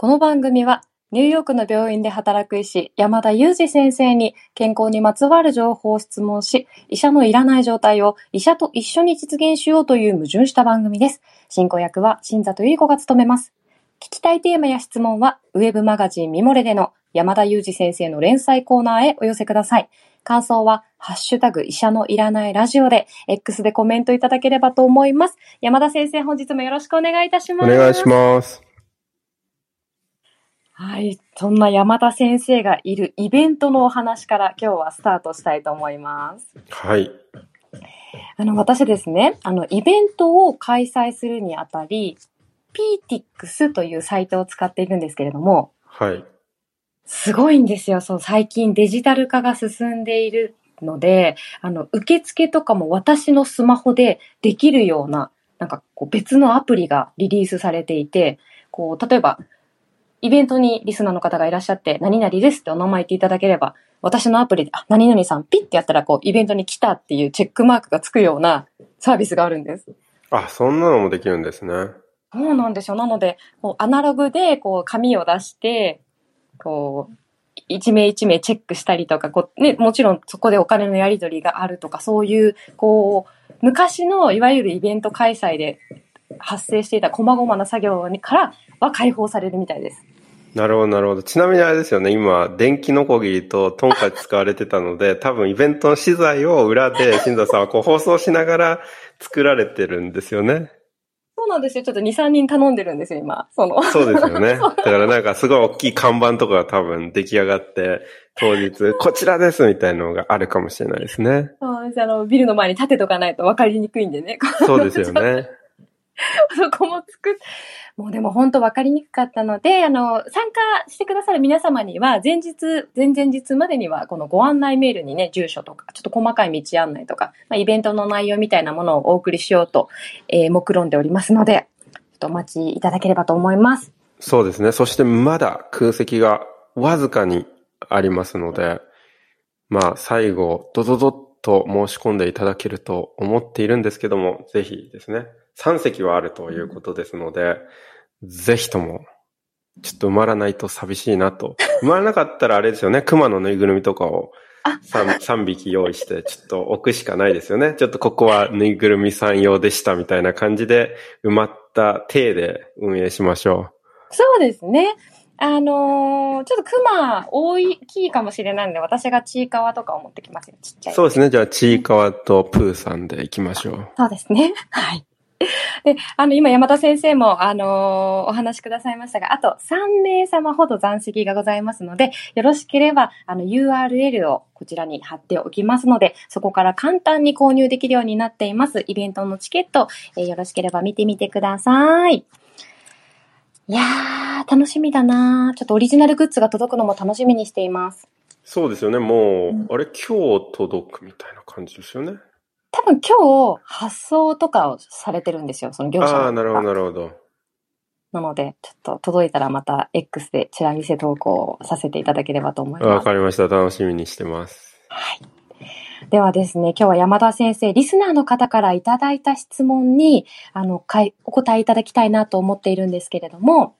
この番組は、ニューヨークの病院で働く医師、山田裕二先生に健康にまつわる情報を質問し、医者のいらない状態を医者と一緒に実現しようという矛盾した番組です。進行役は新里ゆり子が務めます。聞きたいテーマや質問は、ウェブマガジンミモレでの山田裕二先生の連載コーナーへお寄せください。感想は、ハッシュタグ医者のいらないラジオで、X でコメントいただければと思います。山田先生、本日もよろしくお願いいたします。お願いします。はい。そんな山田先生がいるイベントのお話から今日はスタートしたいと思います。はい。あの、私ですね、あの、イベントを開催するにあたり、PTX というサイトを使っているんですけれども、はい。すごいんですよ。そう、最近デジタル化が進んでいるので、あの、受付とかも私のスマホでできるような、なんかこう別のアプリがリリースされていて、こう、例えば、イベントにリスナーの方がいらっしゃって、何々ですってお名前言っていただければ、私のアプリで、あ、何々さんピッてやったら、こう、イベントに来たっていうチェックマークがつくようなサービスがあるんです。あ、そんなのもできるんですね。そうなんですよ。なので、こうアナログで、こう、紙を出して、こう、一名一名チェックしたりとか、こう、ね、もちろんそこでお金のやり取りがあるとか、そういう、こう、昔のいわゆるイベント開催で発生していた細々な作業にからは解放されるみたいです。なるほど、なるほど。ちなみにあれですよね、今、電気ノコギリとトンカチ使われてたので、多分イベントの資材を裏で、新座さんはこう放送しながら作られてるんですよね。そうなんですよ。ちょっと2、3人頼んでるんですよ、今。その。そうですよね。だからなんかすごい大きい看板とかが多分出来上がって、当日、こちらですみたいなのがあるかもしれないですね。そうですあの、ビルの前に立てとかないと分かりにくいんでね。そうですよね。そこも作っ、もうでも本当分かりにくかったので、あの、参加してくださる皆様には、前日、前々日までには、このご案内メールにね、住所とか、ちょっと細かい道案内とか、まあ、イベントの内容みたいなものをお送りしようと、えー、目論んでおりますので、ちょっとお待ちいただければと思います。そうですね。そしてまだ空席がわずかにありますので、まあ最後、ドドドッと申し込んでいただけると思っているんですけども、ぜひですね、3席はあるということですので、ぜひとも、ちょっと埋まらないと寂しいなと。埋まらなかったらあれですよね、熊のぬいぐるみとかをあ 3, 3匹用意して、ちょっと置くしかないですよね。ちょっとここはぬいぐるみさん用でしたみたいな感じで、埋まった体で運営しましょう。そうですね。あのーちょっとクマ大きいかもしれないので、私がチーカワとかを持ってきますよ。ちっちゃい。そうですね。じゃあ、ちいかわとプーさんで行きましょう。そうですね。はい。で、あの、今、山田先生も、あのーお話しくださいましたが、あと3名様ほど残席がございますので、よろしければ、あの、URL をこちらに貼っておきますので、そこから簡単に購入できるようになっています。イベントのチケット、えーよろしければ見てみてください。いやー、楽しみだなーちょっとオリジナルグッズが届くのも楽しみにしています。そうですよね。もう、うんあれ、今日届くみたいな感じですよね。多分今日、発送とかをされてるんですよ、その業者ああ、なるほど、なるほど。なので、ちょっと届いたらまた X でチラ見せ投稿させていただければと思いわます。かりました。楽しみにしてます。ではですね、今日は山田先生、リスナーの方からいただいた質問に、あの、かいお答えいただきたいなと思っているんですけれども、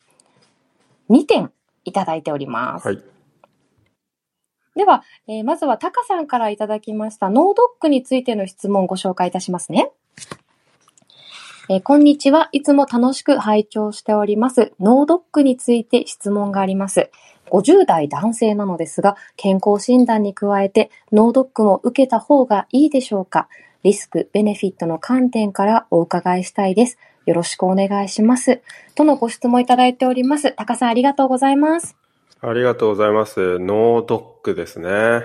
2点いただいております。はい。では、えーまずはタカさんからいただきましたノードックについての質問をご紹介いたしますね。えーこんにちは。いつも楽しく拝聴しております。ノードックについて質問があります。50代男性なのですが、健康診断に加えて、ノードックも受けた方がいいでしょうかリスク、ベネフィットの観点からお伺いしたいです。よろしくお願いします。とのご質問いただいております。タカさんありがとうございます。ありがとうございます。ノードックですね。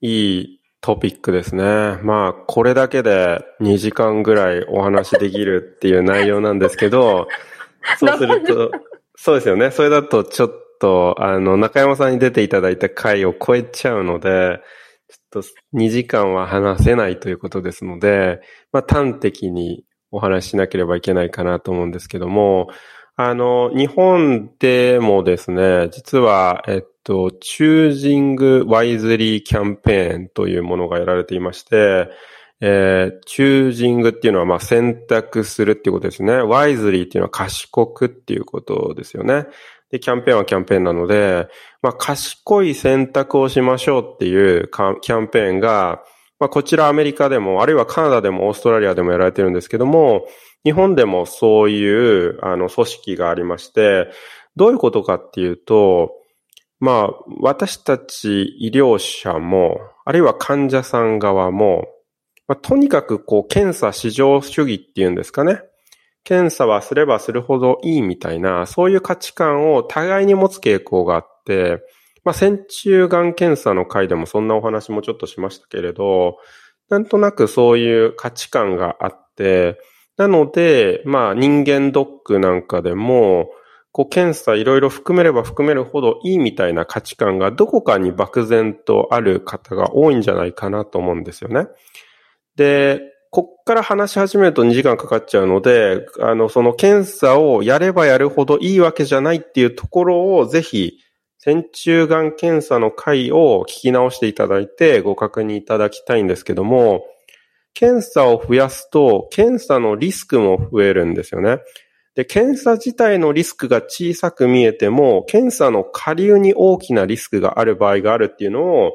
いいトピックですね。まあ、これだけで2時間ぐらいお話できるっていう内容なんですけど、そうすると、そうですよね。それだとちょっと、あの、中山さんに出ていただいた回を超えちゃうので、ちょっと2時間は話せないということですので、まあ、端的にお話ししなければいけないかなと思うんですけども、あの、日本でもですね、実は、えっと、チュージング・ワイズリーキャンペーンというものがやられていまして、えー、チュージングっていうのは、まあ、選択するっていうことですね。ワイズリーっていうのは賢くっていうことですよね。で、キャンペーンはキャンペーンなので、まあ、賢い選択をしましょうっていうキャンペーンが、まあ、こちらアメリカでも、あるいはカナダでもオーストラリアでもやられてるんですけども、日本でもそういう、あの、組織がありまして、どういうことかっていうと、まあ、私たち医療者も、あるいは患者さん側も、まあ、とにかくこう、検査至上主義っていうんですかね。検査はすればするほどいいみたいな、そういう価値観を互いに持つ傾向があって、まあ、線虫がん検査の回でもそんなお話もちょっとしましたけれど、なんとなくそういう価値観があって、なので、まあ人間ドックなんかでも、こう検査いろいろ含めれば含めるほどいいみたいな価値観がどこかに漠然とある方が多いんじゃないかなと思うんですよね。で、こっから話し始めると2時間かかっちゃうので、あの、その検査をやればやるほどいいわけじゃないっていうところをぜひ、線虫がん検査の回を聞き直していただいてご確認いただきたいんですけども、検査を増やすと、検査のリスクも増えるんですよね。で、検査自体のリスクが小さく見えても、検査の下流に大きなリスクがある場合があるっていうのを、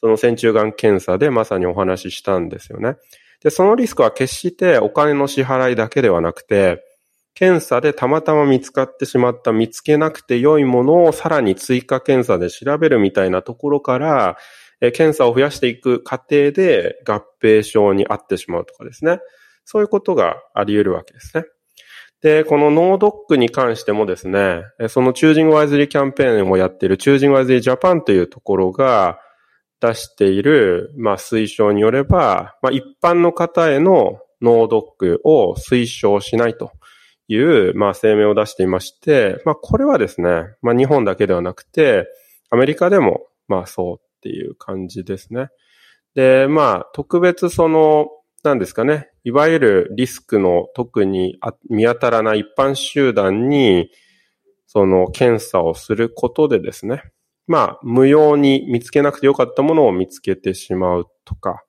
その線虫がん検査でまさにお話ししたんですよね。で、そのリスクは決してお金の支払いだけではなくて、検査でたまたま見つかってしまった見つけなくて良いものをさらに追加検査で調べるみたいなところから、え検査を増やしていく過程で合併症にあってしまうとかですね。そういうことがあり得るわけですね。で、このノードックに関してもですね、そのチュージングワイズリーキャンペーンをやっているチュージングワイズリージャパンというところが出している、まあ、推奨によれば、まあ、一般の方へのノードックを推奨しないという、まあ、声明を出していまして、まあ、これはですね、まあ、日本だけではなくて、アメリカでも、まあ、そうっていう感じですね。で、まあ、特別その、なんですかね。いわゆるリスクの特に見当たらない一般集団に、その検査をすることでですね。まあ、無用に見つけなくてよかったものを見つけてしまうとか。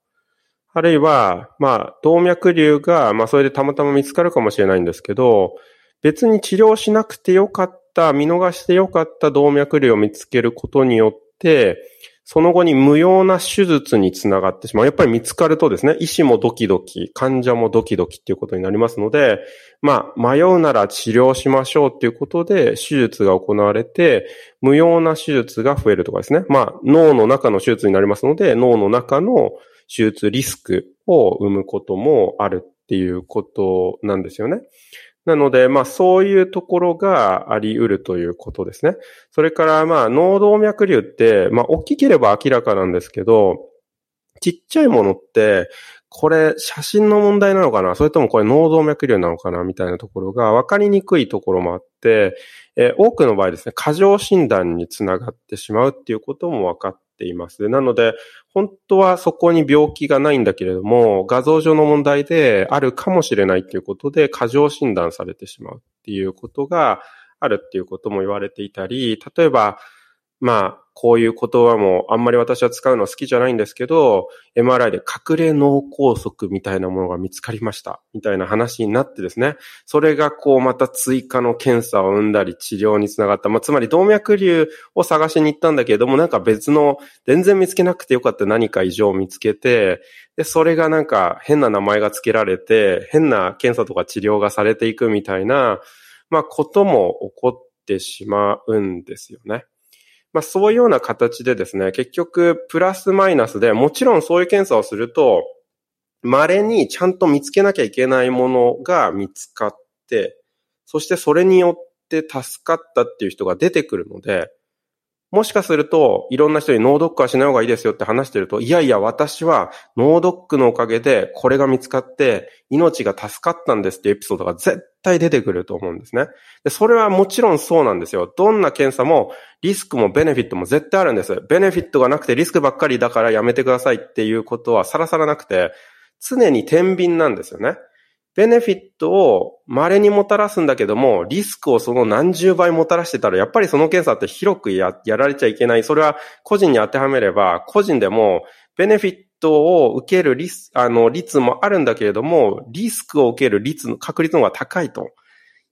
あるいは、まあ、動脈瘤が、まあ、それでたまたま見つかるかもしれないんですけど、別に治療しなくてよかった、見逃してよかった動脈瘤を見つけることによって、その後に無用な手術につながってしまう。やっぱり見つかるとですね、医師もドキドキ、患者もドキドキっていうことになりますので、まあ、迷うなら治療しましょうっていうことで、手術が行われて、無用な手術が増えるとかですね。まあ、脳の中の手術になりますので、脳の中の手術リスクを生むこともあるっていうことなんですよね。なので、まあそういうところがあり得るということですね。それからまあ脳動脈瘤って、まあ大きければ明らかなんですけど、ちっちゃいものって、これ写真の問題なのかな？それともこれ脳動脈瘤なのかな？みたいなところが分かりにくいところもあって、えー、多くの場合ですね、過剰診断につながってしまうっていうことも分かっっています。なので、本当はそこに病気がないんだけれども、画像上の問題であるかもしれないということで過剰診断されてしまうっていうことがあるっていうことも言われていたり、例えば、まあ、こういう言葉もあんまり私は使うのは好きじゃないんですけど、MRI で隠れ脳梗塞みたいなものが見つかりました。みたいな話になってですね。それがこうまた追加の検査を生んだり治療につながった。まあ、つまり動脈瘤を探しに行ったんだけれども、なんか別の全然見つけなくてよかった何か異常を見つけて、で、それがなんか変な名前が付けられて、変な検査とか治療がされていくみたいな、まあ、ことも起こってしまうんですよね。まあそういうような形でですね、結局プラスマイナスで、もちろんそういう検査をすると、稀にちゃんと見つけなきゃいけないものが見つかって、そしてそれによって助かったっていう人が出てくるので、もしかすると、いろんな人に脳ドックはしない方がいいですよって話してると、いやいや、私は脳ドックのおかげでこれが見つかって命が助かったんですってエピソードが絶対出てくると思うんですね。で、それはもちろんそうなんですよ。どんな検査もリスクもベネフィットも絶対あるんです。ベネフィットがなくてリスクばっかりだからやめてくださいっていうことはさらさらなくて、常に天秤なんですよね。ベネフィットを稀にもたらすんだけども、リスクをその何十倍もたらしてたら、やっぱりその検査って広くやられちゃいけない。それは個人に当てはめれば、個人でもベネフィットを受けるリス、あの、率もあるんだけれども、リスクを受ける率の確率の方が高いと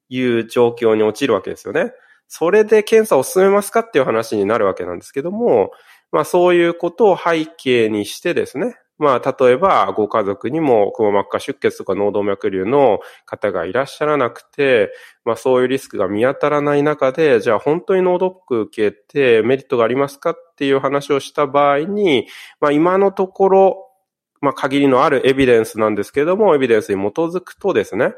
いう状況に陥るわけですよね。それで検査を進めますかっていう話になるわけなんですけども、まあそういうことを背景にしてですね、まあ、例えば、ご家族にも、くも膜下出血とか脳動脈瘤の方がいらっしゃらなくて、まあ、そういうリスクが見当たらない中で、じゃあ、本当に脳ドック受けてメリットがありますかっていう話をした場合に、まあ、今のところ、まあ、限りのあるエビデンスなんですけども、エビデンスに基づくとですね、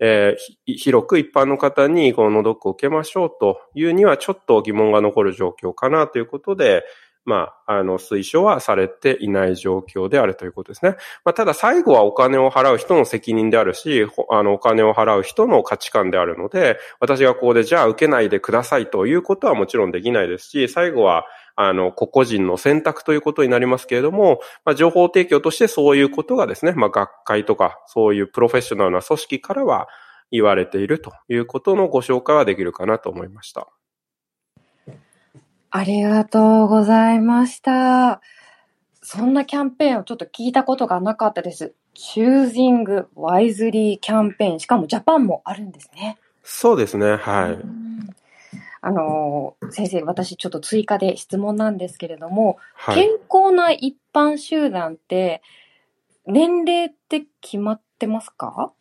えー、広く一般の方にこの脳ドックを受けましょうというにはちょっと疑問が残る状況かなということで、まあ、あの、推奨はされていない状況であるということですね。まあ、ただ最後はお金を払う人の責任であるし、あの、お金を払う人の価値観であるので、私がここでじゃあ受けないでくださいということはもちろんできないですし、最後は、あの、個々人の選択ということになりますけれども、まあ、情報提供としてそういうことがですね、まあ、学会とか、そういうプロフェッショナルな組織からは言われているということのご紹介はできるかなと思いました。ありがとうございました。そんなキャンペーンをちょっと聞いたことがなかったです。Choosing Wisely キャンペーン。しかもジャパンもあるんですね。そうですね。はい。あの、先生、私ちょっと追加で質問なんですけれども、はい、健康な一般集団って、年齢って決まってますか？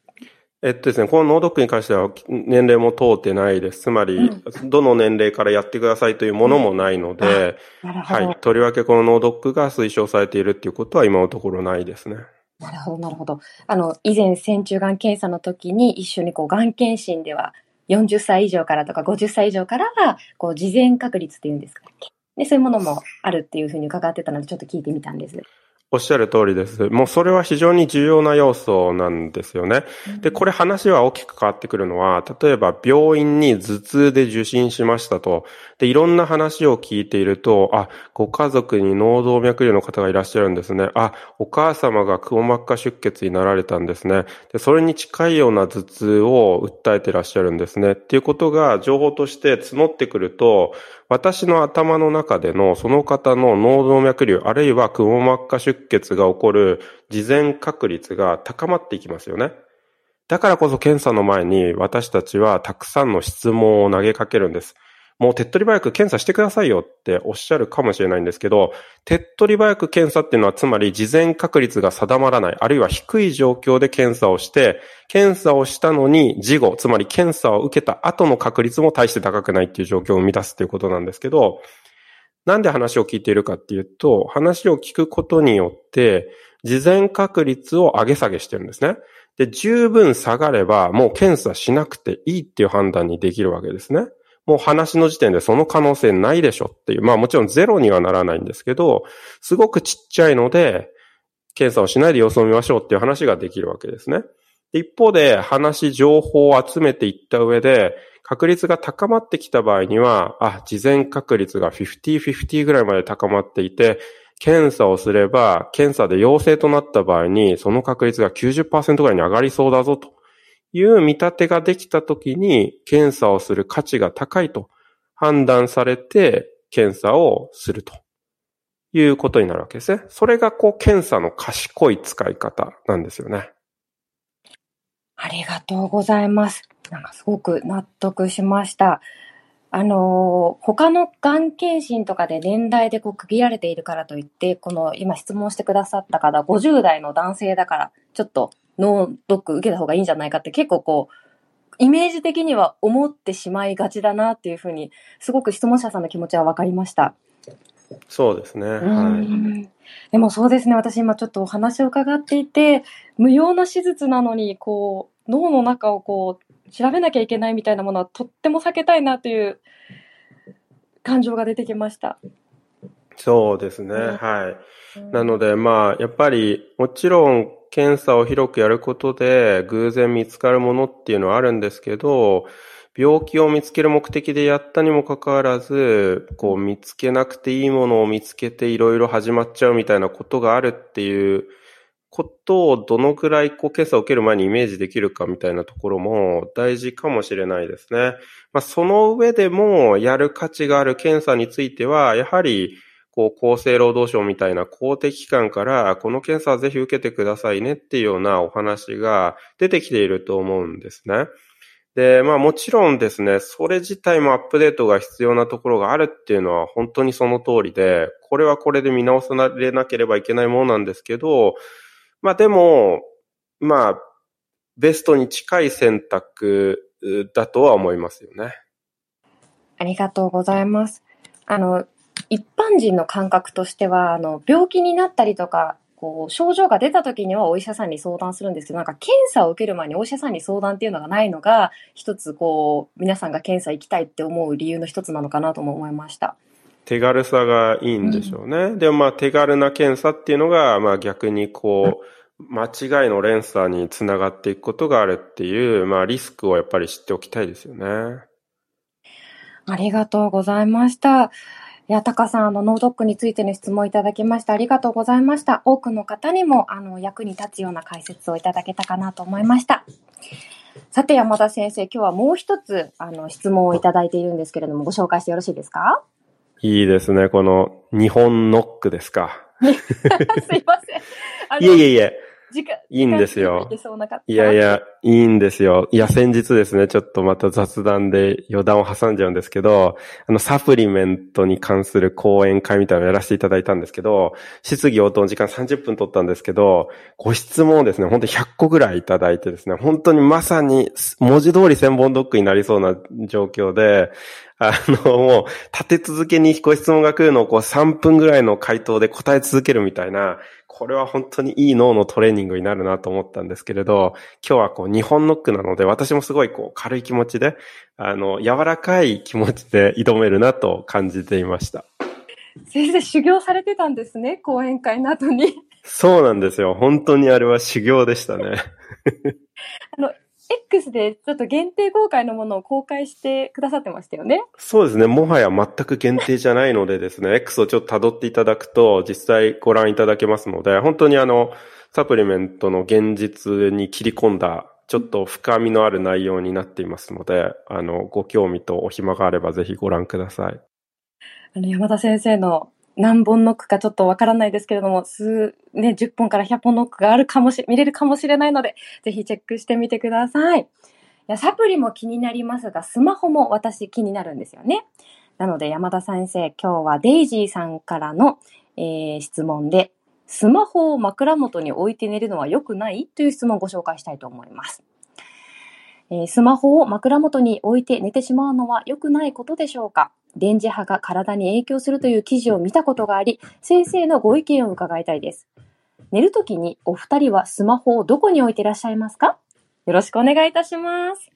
えっとですね、このノードックに関しては年齢も通ってないです。つまり、うん、どの年齢からやってくださいというものもないので、うん、はい。とりわけこのノードックが推奨されているっていうことは今のところないですね。なるほど、なるほど。あの、以前、線虫がん検査の時に一緒にこう、がん検診では、40歳以上からとか50歳以上からは、こう、事前確率っていうんですかで、そういうものもあるっていうふうに伺ってたので、ちょっと聞いてみたんです。おっしゃる通りです。もうそれは非常に重要な要素なんですよね。で、これ話は大きく変わってくるのは、例えば病院に頭痛で受診しましたと。で、いろんな話を聞いていると、あ、ご家族に脳動脈瘤の方がいらっしゃるんですね。あ、お母様がくも膜下出血になられたんですね。で、それに近いような頭痛を訴えていらっしゃるんですね。っていうことが情報として募ってくると、私の頭の中でのその方の脳動脈瘤、あるいはくも膜下出血が起こる事前確率が高まっていきますよね。だからこそ検査の前に私たちはたくさんの質問を投げかけるんです。もう手っ取り早く検査してくださいよっておっしゃるかもしれないんですけど、手っ取り早く検査っていうのはつまり事前確率が定まらない、あるいは低い状況で検査をして、検査をしたのに事後、つまり検査を受けた後の確率も大して高くないっていう状況を生み出すっていうことなんですけど、なんで話を聞いているかっていうと、話を聞くことによって、事前確率を上げ下げしてるんですね。で、十分下がれば、もう検査しなくていいっていう判断にできるわけですね。もう話の時点でその可能性ないでしょっていう。まあもちろんゼロにはならないんですけど、すごくちっちゃいので、検査をしないで様子を見ましょうっていう話ができるわけですね。一方で話、情報を集めていった上で、確率が高まってきた場合には、あ、事前確率が50-50ぐらいまで高まっていて、検査をすれば、検査で陽性となった場合に、その確率が90%ぐらいに上がりそうだぞという見立てができたときに、検査をする価値が高いと判断されて、検査をするということになるわけですね。それがこう、検査の賢い使い方なんですよね。ありがとうございます。なんかすごく納得しました。あの、他のがん検診とかで年代でこう区切られているからといって、この今質問してくださった方、50代の男性だから、ちょっと脳ドック受けた方がいいんじゃないかって結構こう、イメージ的には思ってしまいがちだなっていうふうに、すごく質問者さんの気持ちは分かりました。そうですね。はい。でもそうですね。私今ちょっとお話を伺っていて、無用な手術なのに、こう、脳の中をこう、調べなきゃいけないみたいなものはとっても避けたいなという感情が出てきました。そうですね。はい。なので、まあ、やっぱり、もちろん、検査を広くやることで偶然見つかるものっていうのはあるんですけど、病気を見つける目的でやったにもかかわらず、こう見つけなくていいものを見つけていろいろ始まっちゃうみたいなことがあるっていうことをどのくらいこう検査を受ける前にイメージできるかみたいなところも大事かもしれないですね。まあ、その上でもやる価値がある検査については、やはりこう、厚生労働省みたいな公的機関から、この検査はぜひ受けてくださいねっていうようなお話が出てきていると思うんですね。で、まあもちろんですね、それ自体もアップデートが必要なところがあるっていうのは本当にその通りで、これはこれで見直されなければいけないものなんですけど、まあでも、まあ、ベストに近い選択だとは思いますよね。ありがとうございます。あの、一般人の感覚としては、あの、病気になったりとか、こう、症状が出た時にはお医者さんに相談するんですけど、なんか検査を受ける前にお医者さんに相談っていうのがないのが、一つこう、皆さんが検査行きたいって思う理由の一つなのかなとも思いました。手軽さがいいんでしょうね。うん、でもまあ手軽な検査っていうのが、まあ逆にこう、間違いの連鎖につながっていくことがあるっていう、まあリスクをやっぱり知っておきたいですよね。ありがとうございました。いや、タカさん、あの、ノードックについての質問いただきましてありがとうございました。多くの方にも、あの、役に立つような解説をいただけたかなと思いました。さて、山田先生、今日はもう一つ、あの、質問をいただいているんですけれども、ご紹介してよろしいですか？いいですね。この、日本ノックですか。すいません。いえいえいえ。いいんですよ。いやいや、いいんですよ。いや、先日ですね、ちょっとまた雑談で余談を挟んじゃうんですけど、あの、サプリメントに関する講演会みたいなのをやらせていただいたんですけど、質疑応答の時間30分取ったんですけど、ご質問をですね、本当に100個ぐらいいただいてですね、本当にまさに文字通り千本ドッグになりそうな状況で、あの、もう、立て続けにご質問が来るのをこう3分ぐらいの回答で答え続けるみたいな、これは本当にいい脳のトレーニングになるなと思ったんですけれど、今日はこう日本ノックなので、私もすごいこう軽い気持ちで、あの、柔らかい気持ちで挑めるなと感じていました。先生、修行されてたんですね、講演会の後に。そうなんですよ。本当にあれは修行でしたね。あの、X でちょっと限定公開のものを公開してくださってましたよね。そうですね。もはや全く限定じゃないのでですね、X をちょっと辿っていただくと実際ご覧いただけますので、本当にあの、サプリメントの現実に切り込んだちょっと深みのある内容になっていますので、あの、ご興味とお暇があればぜひご覧ください。あの、山田先生の何本ノックかちょっとわからないですけれども、数、ね、10本から100本ノックがあるかもし、見れるかもしれないので、ぜひチェックしてみてください。いや、サプリも気になりますが、スマホも私気になるんですよね。なので、山田先生、今日はデイジーさんからの、えー、質問で、スマホを枕元に置いて寝るのは良くない？という質問をご紹介したいと思います。えー、スマホを枕元に置いて寝てしまうのは良くないことでしょうか？電磁波が体に影響するという記事を見たことがあり、先生のご意見を伺いたいです。寝るときにお二人はスマホをどこに置いていらっしゃいますか？よろしくお願いいたします。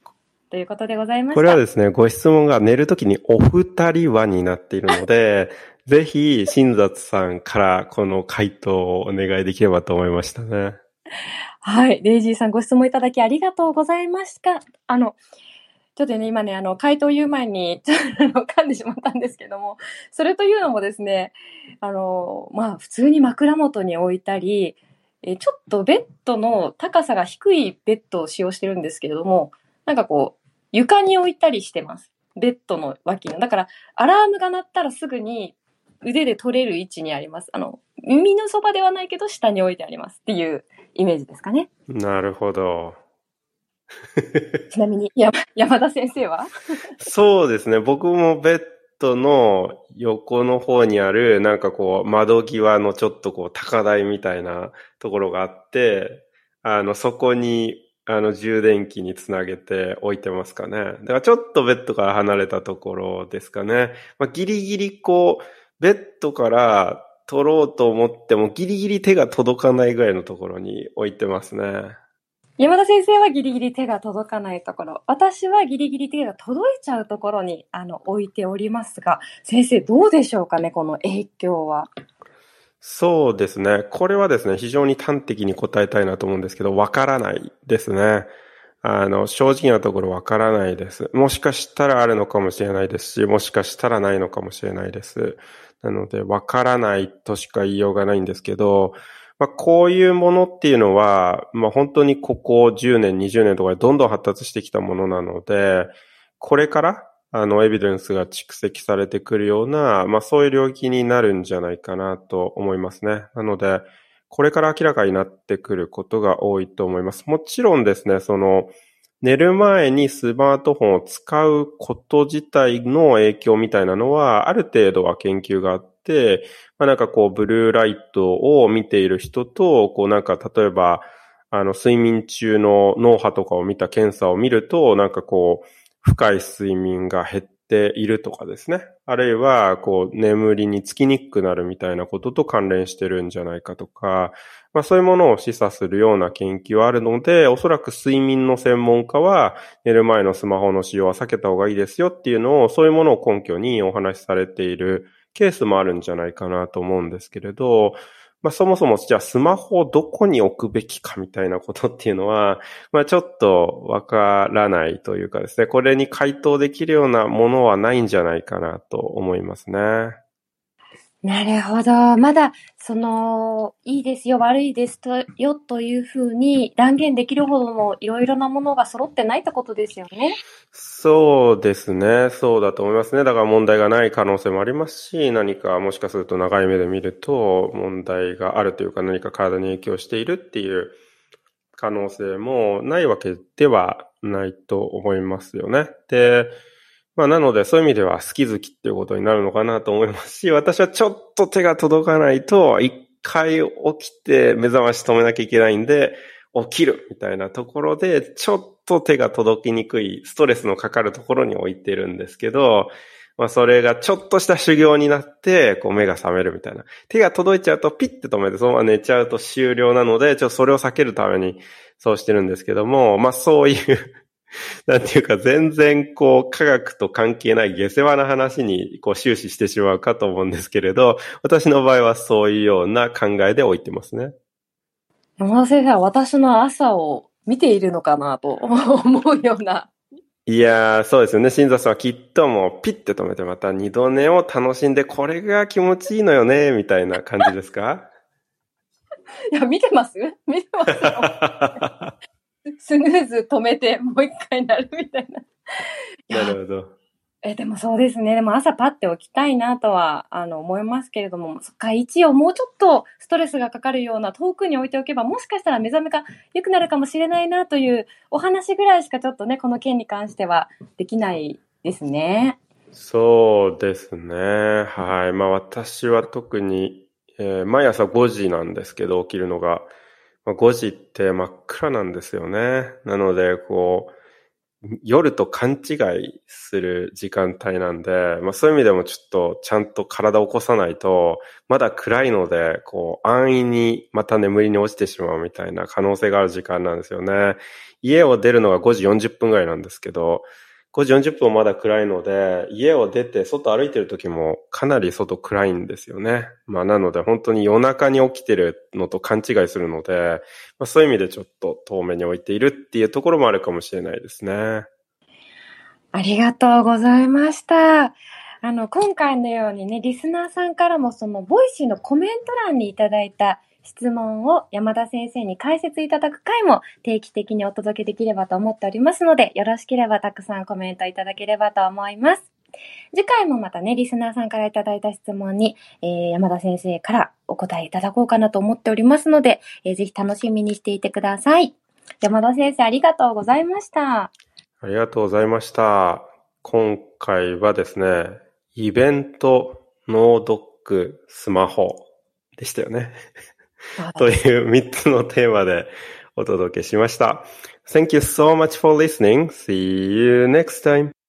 ということでございます。これはですね、ご質問が寝るときにお二人はになっているので、ぜひ、新雑さんからこの回答をお願いできればと思いましたね。はい。レイジーさんご質問いただきありがとうございました。あの、ちょっとね、今ね、あの、回答言う前に、ちょっと噛んでしまったんですけども、それというのもですね、あの、まあ、普通に枕元に置いたり、えちょっとベッドの高さが低いベッドを使用してるんですけれども、なんかこう、床に置いたりしてます。ベッドの脇の。だから、アラームが鳴ったらすぐに腕で取れる位置にあります。あの、耳のそばではないけど、下に置いてありますっていうイメージですかね。なるほど。ちなみに山、田先生は？そうですね。僕もベッドの横の方にある、なんかこう、窓際のちょっとこう、高台みたいなところがあって、あの、そこに、あの、充電器につなげて置いてますかね。だからちょっとベッドから離れたところですかね。まあ、ギリギリこう、ベッドから取ろうと思ってもギリギリ手が届かないぐらいのところに置いてますね。山田先生はギリギリ手が届かないところ、私はギリギリ手が届いちゃうところにあの置いておりますが、先生どうでしょうかね、この影響は。そうですね。これはですね、非常に端的に答えたいなと思うんですけど、わからないですね。あの、正直なところわからないです。もしかしたらあるのかもしれないですし、もしかしたらないのかもしれないです。なので、わからないとしか言いようがないんですけど、まあ、こういうものっていうのは、まあ、本当にここ10年、20年とかでどんどん発達してきたものなので、これから、あの、エビデンスが蓄積されてくるような、まあ、そういう領域になるんじゃないかなと思いますね。なので、これから明らかになってくることが多いと思います。もちろんですね、その、寝る前にスマートフォンを使うこと自体の影響みたいなのは、ある程度は研究があって、まあ、なんかこう、ブルーライトを見ている人と、こうなんか例えば、あの、睡眠中の脳波とかを見た検査を見ると、なんかこう、深い睡眠が減っているとかですね。あるいは、こう、眠りにつきにくくなるみたいなことと関連してるんじゃないかとか、まあそういうものを示唆するような研究はあるので、おそらく睡眠の専門家は、寝る前のスマホの使用は避けた方がいいですよっていうのを、そういうものを根拠にお話しされているケースもあるんじゃないかなと思うんですけれど、まあそもそもじゃあスマホをどこに置くべきかみたいなことっていうのは、まあちょっとわからないというかですね、これに回答できるようなものはないんじゃないかなと思いますね。なるほど。まだ、その、いいですよ、悪いですとよというふうに断言できるほどのいろいろなものが揃ってないってことですよね。そうですね。そうだと思いますね。だから問題がない可能性もありますし、何かもしかすると長い目で見ると問題があるというか何か体に影響しているっていう可能性もないわけではないと思いますよね。で、まあなのでそういう意味では好き好きっていうことになるのかなと思いますし、私はちょっと手が届かないと、一回起きて目覚まし止めなきゃいけないんで、起きるみたいなところで、ちょっと手が届きにくい、ストレスのかかるところに置いてるんですけど、まあそれがちょっとした修行になって、こう目が覚めるみたいな。手が届いちゃうとピッて止めてそのまま寝ちゃうと終了なので、ちょっとそれを避けるためにそうしてるんですけども、まあそういう なんていうか全然こう科学と関係ない下世話な話にこう終始してしまうかと思うんですけれど、私の場合はそういうような考えで置いてますね。山田先生は私の朝を見ているのかなと思うような。いやー、そうですよね。新座さんはきっともうピッて止めてまた二度寝を楽しんで、これが気持ちいいのよね、みたいな感じですか？いや、見てます？見てますよ。スヌーズ止めて、もう一回なるみたいな。なるほど。え、でもそうですね。でも朝パッて起きたいなとは、あの、思いますけれども、そっか、一応もうちょっとストレスがかかるような遠くに置いておけば、もしかしたら目覚めが良くなるかもしれないなというお話ぐらいしかちょっとね、この件に関してはできないですね。そうですね。はい。まあ私は特に、えー、毎朝5時なんですけど、起きるのが。まあ、5時って真っ暗なんですよね。なので、こう、夜と勘違いする時間帯なんで、まあそういう意味でもちょっとちゃんと体を起こさないと、まだ暗いので、こう安易にまた眠りに落ちてしまうみたいな可能性がある時間なんですよね。家を出るのが5時40分ぐらいなんですけど、5時40分まだ暗いので、家を出て外歩いてる時もかなり外暗いんですよね。まあなので本当に夜中に起きてるのと勘違いするので、まあ、そういう意味でちょっと遠目に置いているっていうところもあるかもしれないですね。ありがとうございました。あの、今回のようにね、リスナーさんからもその Voicy のコメント欄にいただいた質問を山田先生に解説いただく回も定期的にお届けできればと思っておりますので、よろしければたくさんコメントいただければと思います。次回もまたね、リスナーさんからいただいた質問に、えー、山田先生からお答えいただこうかなと思っておりますので、えー、ぜひ楽しみにしていてください。山田先生ありがとうございました。ありがとうございました。今回はですね、イベント、ノードック、スマホでしたよね。という3つのテーマでお届けしました。Thank you so much for listening. See you next time.